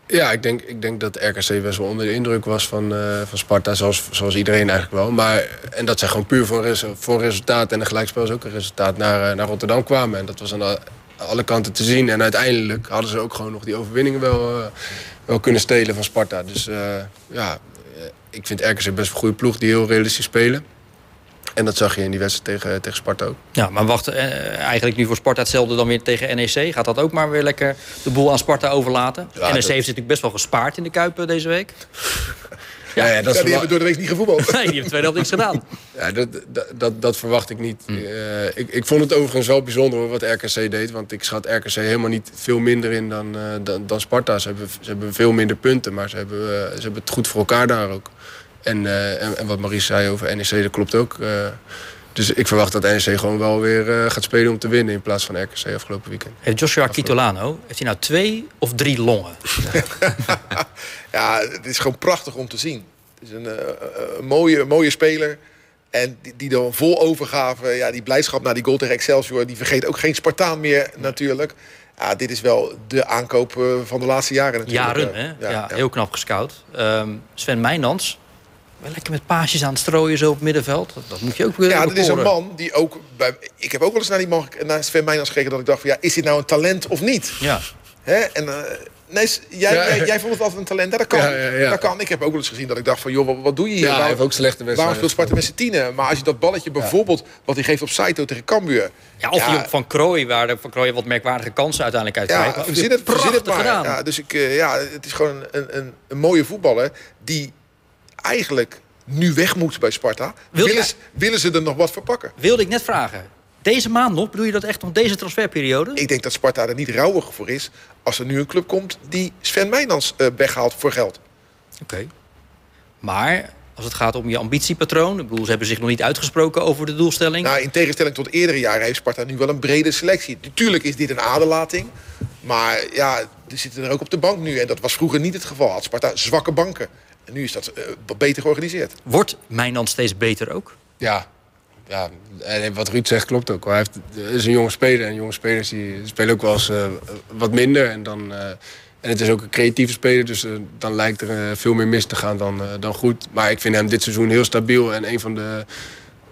Ja, ik denk, ik denk dat RKC best wel onder de indruk was van, van Sparta. Zoals, zoals iedereen eigenlijk wel. Maar, en dat zij gewoon puur voor resultaat... en een gelijkspel is ook een resultaat naar, naar Rotterdam kwamen. En dat was aan alle kanten te zien. En uiteindelijk hadden ze ook gewoon nog die overwinningen wel, wel kunnen stelen van Sparta. Dus ja, ik vind RKC best een goede ploeg die heel realistisch spelen. En dat zag je in die wedstrijd tegen, tegen Sparta ook. Ja, maar wacht, eh, eigenlijk nu voor Sparta hetzelfde dan weer tegen NEC. Gaat dat ook maar weer lekker de boel aan Sparta overlaten? NEC heeft natuurlijk best wel gespaard in de Kuip eh, deze week. Ja, ja, dat ja, die hebben door de week niet gevoetbald. Nee, die hebben tweede helft niks gedaan. Ja, dat, dat, dat, dat verwacht ik niet. Mm. Uh, ik, ik vond het overigens wel bijzonder wat RKC deed. Want ik schat RKC helemaal niet veel minder in dan, uh, dan, dan, Sparta. Ze hebben, ze hebben veel minder punten, maar ze hebben, uh, ze hebben het goed voor elkaar daar ook. En, en, en, wat Maurice zei over NEC, dat klopt ook. Dus ik verwacht dat NEC gewoon wel weer gaat spelen om te winnen... in plaats van RKC afgelopen weekend. Heeft Joshua Kitolano, heeft hij nou twee of drie longen? ja, het is gewoon prachtig om te zien. Het is een, een mooie, mooie speler... En die, die dan vol overgave, ja, die blijdschap naar die goal tegen Excelsior... die vergeet ook geen Spartaan meer natuurlijk. Ja, dit is wel de aankoop van de laatste jaren natuurlijk. Jaren, hè? Ja, heel knap gescout. Um, Sven Meijnans, lekker met paasjes aan het strooien zo op het middenveld. Dat, moet je ook weer Ja, dat is een man die ook... Bij, ik heb ook wel eens naar, die man, naar Sven Meijnans gekeken... dat ik dacht van, ja, is dit nou een talent of niet? Ja. Hè? En... Uh, Nee, jij, jij, jij, vond het altijd een talent. Dat kan. dat kan. Ik heb ook wel eens gezien dat ik dacht van... joh, wat, doe je hier? Ja, hij heeft ook slechte wedstrijden. Waarom speelt Sparta met z'n tienen? Maar als je dat balletje bijvoorbeeld... wat hij geeft op Saito tegen Cambuur... Ja, of die Van Krooi, waar de Van Krooi wat merkwaardige kansen uiteindelijk uit Ja, verzin het, het maar. Gedaan. Ja, dus ik, uh, ja, het is gewoon een, een, een mooie voetballer... die eigenlijk nu weg moet bij Sparta. Willen, willen ze er nog wat verpakken? Wilde ik net vragen. Deze maand nog? Bedoel je dat echt nog deze transferperiode? Ik denk dat Sparta er niet rouwig voor is... als er nu een club komt die Sven Meijnans uh, weghaalt voor geld. Oké. Maar als het gaat om je ambitiepatroon... Ik bedoel, ze hebben zich nog niet uitgesproken over de doelstelling. Nou, in tegenstelling tot eerdere jaren heeft Sparta nu wel een brede selectie. Natuurlijk is dit een aderlating. Maar ja, er zitten er ook op de bank nu. En dat was vroeger niet het geval. Had Sparta zwakke banken. En nu is dat uh, beter georganiseerd. Wordt Mijnans steeds beter ook? Ja, ja, en wat Ruud zegt klopt ook. Hij heeft, is een jonge speler. En jonge spelers die spelen ook wel eens uh, wat minder. En, dan, uh, en het is ook een creatieve speler. Dus uh, dan lijkt er veel meer mis te gaan dan, dan goed. Maar ik vind hem dit seizoen heel stabiel. En een van de,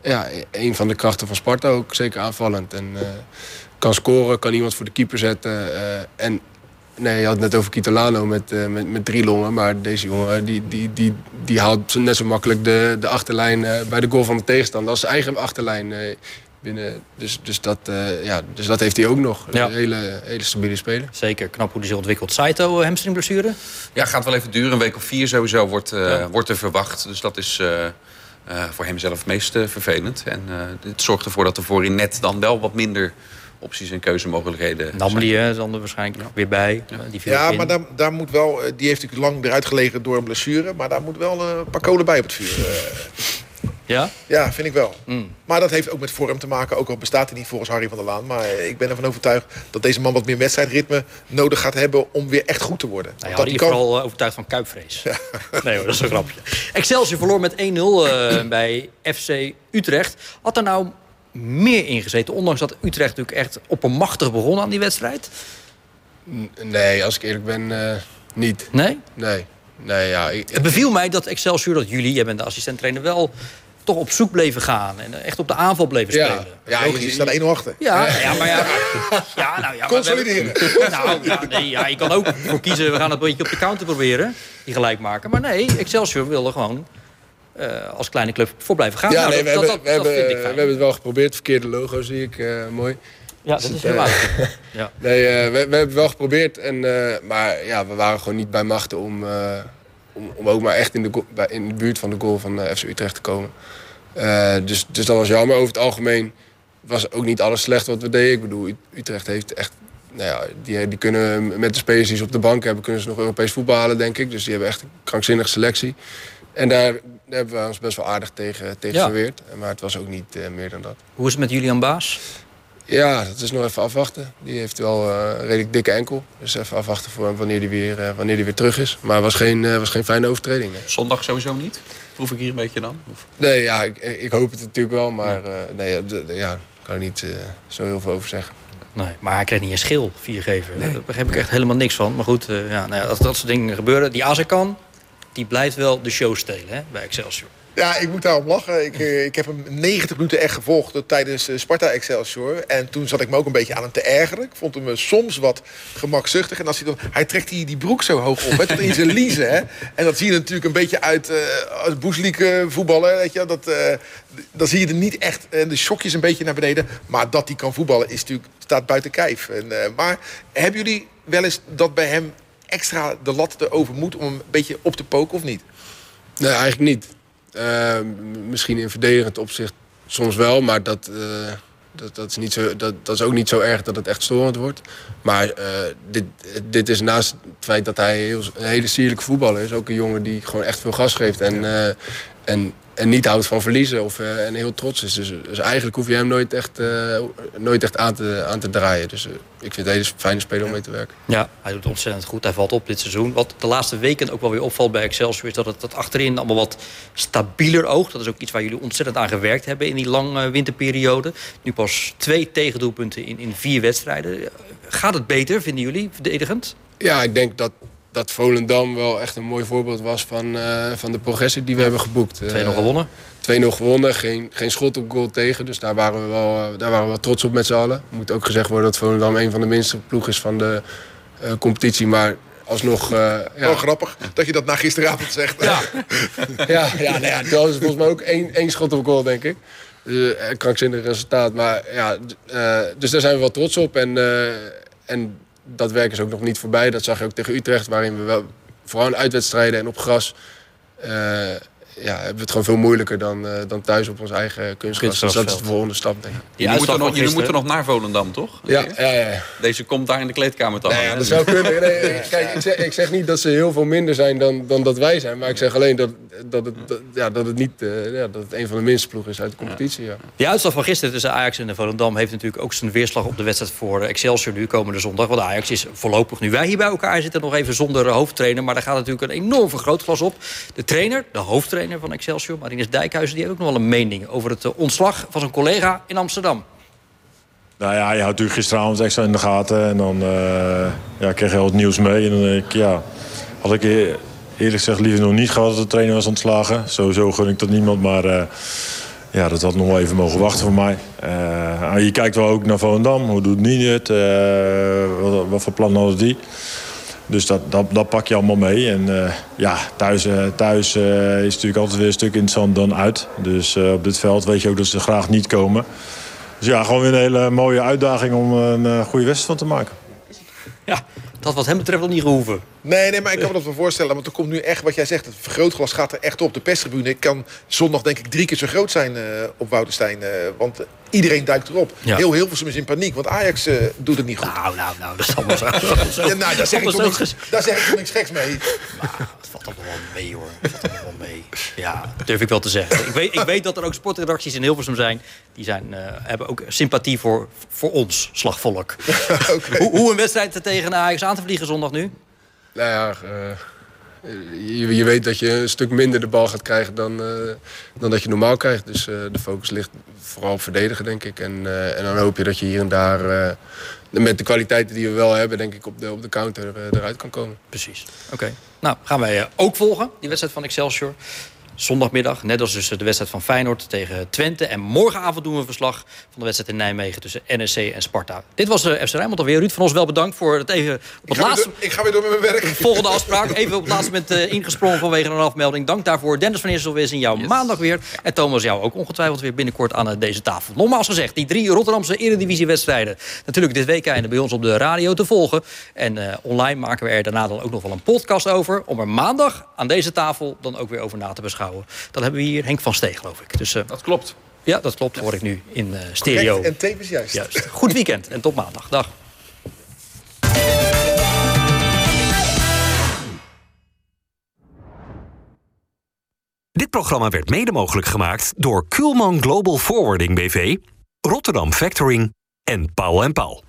ja, een van de krachten van Sparta ook. Zeker aanvallend. En kan scoren, kan iemand voor de keeper zetten. en nee, je had het net over Kitolano met, uh, met, met drie longen. Maar deze jongen die, die, die, die haalt net zo makkelijk de, de achterlijn bij de goal van de tegenstander. als zijn eigen achterlijn binnen. Dus, dus, dat, ja, dus dat heeft hij ook nog. Een hele, hele stabiele speler. Zeker, knap hoe hij zich ontwikkelt. Saito, hamstringblessure? Ja, gaat wel even duren. Een week of vier sowieso wordt, wordt er verwacht. Dus dat is... Uh, voor hemzelf het meest uh, vervelend. En uh, het zorgt ervoor dat er voorin net dan wel wat minder opties en keuzemogelijkheden Namely, hè, is er waarschijnlijk weer bij. Ja, die ja maar daar, daar moet wel, die heeft natuurlijk lang eruit gelegen door een blessure. Maar daar moet wel een paar kolen bij op het vuur. Ja? Ja, vind ik wel. Mm. Maar dat heeft ook met vorm te maken. Ook al bestaat hij niet volgens Harry van der Laan. Maar ik ben ervan overtuigd dat deze man wat meer wedstrijdritme nodig gaat hebben om weer echt goed te worden. Nou ja, dat hij kan... vooral overtuigd van kuipvrees. Nee hoor, dat is een grapje. Excelsior verloor met 1-0 uh, bij FC Utrecht. Had er nou meer ingezeten? Ondanks dat Utrecht natuurlijk echt oppermachtig begon aan die wedstrijd? Nee, als ik eerlijk ben, uh, niet. Nee? Nee. nee ja, ik... Het beviel mij dat Excelsior, dat jullie, jij bent de assistent-trainer, wel toch op zoek bleven gaan. En echt op de aanval bleven spelen. Ja, ja je staat 1 achter. Ja, ja, maar ja. ja, nou, ja Consolideren. nou, ja, nee, ja, je kan ook voor kiezen, we gaan het een beetje op de counter proberen. Die gelijk maken. Maar nee, Excelsior wilde gewoon uh, als kleine club voor blijven gaan. Ja, nou, nee, dat, we, hebben, dat, we, hebben, we hebben het wel geprobeerd. Verkeerde logo zie ik, uh, mooi. Ja, dat is helemaal uh, ja. Nee, we, we, hebben het wel geprobeerd. En, maar ja, we waren gewoon niet bij machten om, om, om, ook maar echt in de, in de buurt van de goal van FC Utrecht te komen. Uh, dus, dus dat was jammer. Over het algemeen was ook niet alles slecht wat we deden. Ik bedoel, Utrecht heeft echt... Nou ja, die, die kunnen met de spelers die ze op de bank hebben... kunnen ze nog Europees voetbal halen, denk ik. Dus die hebben echt een krankzinnige selectie. En daar, hebben we ons best wel aardig tegen, tegen ja. verweerd. Maar het was ook niet uh, meer dan dat. Hoe is het met Julian Baas? Ja, dat is nog even afwachten. Die heeft wel uh, een redelijk dikke enkel. Dus even afwachten voor wanneer die weer, uh, wanneer die weer terug is. Maar het was geen, was geen fijne overtreding. Zondag sowieso niet? Proef ik hier een beetje dan? Of? Nee, ja, ik, ik, hoop het natuurlijk wel. Maar ja. Uh, nee, ja, kan er niet uh, zo heel veel over zeggen. Nee, maar hij kreeg niet een schil, viergever. Nee. Daar begrijp ik echt helemaal niks van. Maar goed, uh, ja, nou ja, als dat soort dingen gebeuren. Die Azekan, die blijft wel de show stelen hè, bij Excelsior. Ja, ik moet daarom lachen. Ik, eh, ik heb hem 90 minuten echt gevolgd tijdens eh, Sparta Excelsior. En toen zat ik me ook een beetje aan hem te ergeren. Ik vond hem eh, soms wat gemakzuchtig. En als hij dan, hij trekt die, die broek zo hoog op, hè, tot in zijn liezen. Hè. En dat zie je natuurlijk een beetje uit uh, als boesliek voetballen. Weet je, dat, uh, dan zie je er niet echt de shokjes een beetje naar beneden. Maar dat hij kan voetballen is natuurlijk, staat buiten kijf. En, uh, maar hebben jullie wel eens dat bij hem extra de lat erover moet om een beetje op te poken of niet? Nee, eigenlijk niet. Uh, misschien in verdedigend opzicht soms wel, maar dat, uh, dat, dat, is niet zo, dat, dat is ook niet zo erg dat het echt storend wordt. Maar uh, dit, dit is naast het feit dat hij heel, een hele sierlijke voetballer is... ook een jongen die gewoon echt veel gas geeft. En. En en niet houdt van verliezen of, uh, en heel trots is. Dus, dus, eigenlijk hoef je hem nooit echt, uh, nooit echt aan, te, aan te draaien. Dus uh, ik vind het een hele fijne speler om mee te werken. Ja, hij doet ontzettend goed. Hij valt op dit seizoen. Wat de laatste weken ook wel weer opvalt bij Excelsior... is dat het dat achterin allemaal wat stabieler oogt. Dat is ook iets waar jullie ontzettend aan gewerkt hebben... in die lange winterperiode. Nu pas twee tegendoelpunten in, in vier wedstrijden. Gaat het beter, vinden jullie, verdedigend? Ja, ik denk dat dat Volendam wel echt een mooi voorbeeld was van, uh, van de progressie die we hebben geboekt. 2-0 uh, gewonnen? 2-0 gewonnen, geen, geen schot op goal tegen. Dus daar waren we wel, uh, daar waren we wel trots op met z'n allen. Moet ook gezegd worden dat Volendam een van de minste ploegen is van de uh, competitie. Maar alsnog... ja. Oh, grappig dat je dat na gisteravond zegt. Ja, ja, ja, nou ja, dat was volgens mij ook één, één schot op goal, denk ik. Dus, krankzinnig resultaat. Maar ja, dus daar zijn we wel trots op. En, en dat werk is ook nog niet voorbij. Dat zag je ook tegen Utrecht, waarin we wel vooral in uitwedstrijden en op gras uh, ja, hebben we het gewoon veel moeilijker dan, uh, dan thuis op ons eigen kunstgras. Dus dat is de volgende stap, denk ik. Jullie moeten, nog, jullie moeten nog naar Volendam, toch? Ja, ja, ja, Deze komt daar in de kleedkamer toch? Nee, ja, dat zou kunnen. Nee, kijk, ik zeg, ik zeg, niet dat ze heel veel minder zijn dan, dan dat wij zijn. Maar ik zeg alleen dat, dat, het, dat, ja, dat het niet uh, ja, dat het een van de minste ploegen is uit de competitie. Ja. Die uitslag van gisteren tussen Ajax en Volendam heeft natuurlijk ook zijn weerslag op de wedstrijd voor Excelsior nu komende zondag. Want Ajax is voorlopig nu wij hier bij elkaar zitten nog even zonder hoofdtrainer. Maar daar gaat natuurlijk een enorm vergrootglas op. De trainer, de hoofdtrainer van Excelsior, Marinus Dijkhuizen, die heeft ook nog wel een mening over het ontslag van zijn collega in Amsterdam. Nou ja, je houdt natuurlijk gisteravond extra in de gaten. En dan uh, ja, kreeg je al het nieuws mee. En ik, ja, had ik eerlijk gezegd liever nog niet gehad dat de trainer was ontslagen. Sowieso gun ik dat niemand, maar... Uh, ja, dat had nog wel even mogen wachten voor mij. je kijkt wel ook naar Volendam. Hoe doet niet het? wat, wat, voor plannen hadden die? Dus dat, dat, dat pak je allemaal mee. En ja, thuis, thuis is natuurlijk altijd weer een stuk interessant dan uit. Dus op dit veld weet je ook dat ze graag niet komen. Dus ja, gewoon weer een hele mooie uitdaging om een goede wedstrijd van te maken. Ja, dat wat hem betreft nog niet gehoeven. Nee, nee, maar ik kan me dat wel voorstellen. Want er komt nu echt, wat jij zegt, het vergrootglas gaat er echt op. De perstribune kan zondag denk ik drie keer zo groot zijn uh, op Woudenstein. Uh, want iedereen duikt erop. Ja. Heel Hilversum is in paniek, want Ajax uh, doet het niet goed. Nou, nou, nou, dat is allemaal zo. ja, nou, daar zeg, ik toch niks, daar zeg ik toch niks geks mee. Maar, het valt allemaal wel mee, hoor. Het valt allemaal wel mee. Ja, dat durf ik wel te zeggen. Ik weet, ik weet dat er ook sportredacties in Hilversum zijn... die zijn, hebben ook sympathie voor, voor ons, slagvolk. okay. hoe, hoe een wedstrijd tegen Ajax aan te vliegen zondag nu? Nou ja, uh, je, weet dat je een stuk minder de bal gaat krijgen dan, uh, dan dat je normaal krijgt. Dus uh, de focus ligt vooral op verdedigen, denk ik. En, en dan hoop je dat je hier en daar met de kwaliteiten die we wel hebben, denk ik, op de, op de counter eruit kan komen. Precies. Oké. Nou, gaan wij ook volgen, die wedstrijd van Excelsior zondagmiddag. Net als dus de wedstrijd van Feyenoord tegen Twente. En morgenavond doen we een verslag van de wedstrijd in Nijmegen tussen NSC en Sparta. Dit was uh, FC Rijnmond alweer. Ruud van ons wel bedankt voor het even op het laatste... ik ga weer door met mijn werk. Volgende afspraak. Even op het laatste moment uh, ingesprongen vanwege een afmelding. Dank daarvoor. Dennis van Eersel weer in jouw maandag weer. En Thomas jou ook ongetwijfeld weer binnenkort aan uh, deze tafel. Nogmaals gezegd, die drie Rotterdamse eredivisiewedstrijden. Natuurlijk dit weekend bij ons op de radio te volgen. En online maken we er daarna dan ook nog wel een podcast over. Om er maandag aan deze tafel dan ook weer over na te beschouwen. Dan hebben we hier Henk van Steeg, geloof ik. Dus, uh, dat klopt. Ja, dat klopt, hoor ik nu in uh, stereo. Correct, en tevens juist. juist. Goed weekend en tot maandag. Dag. Dit programma werd mede mogelijk gemaakt door Kuhlman Global Forwarding BV, Rotterdam Factoring en Paul en Paul.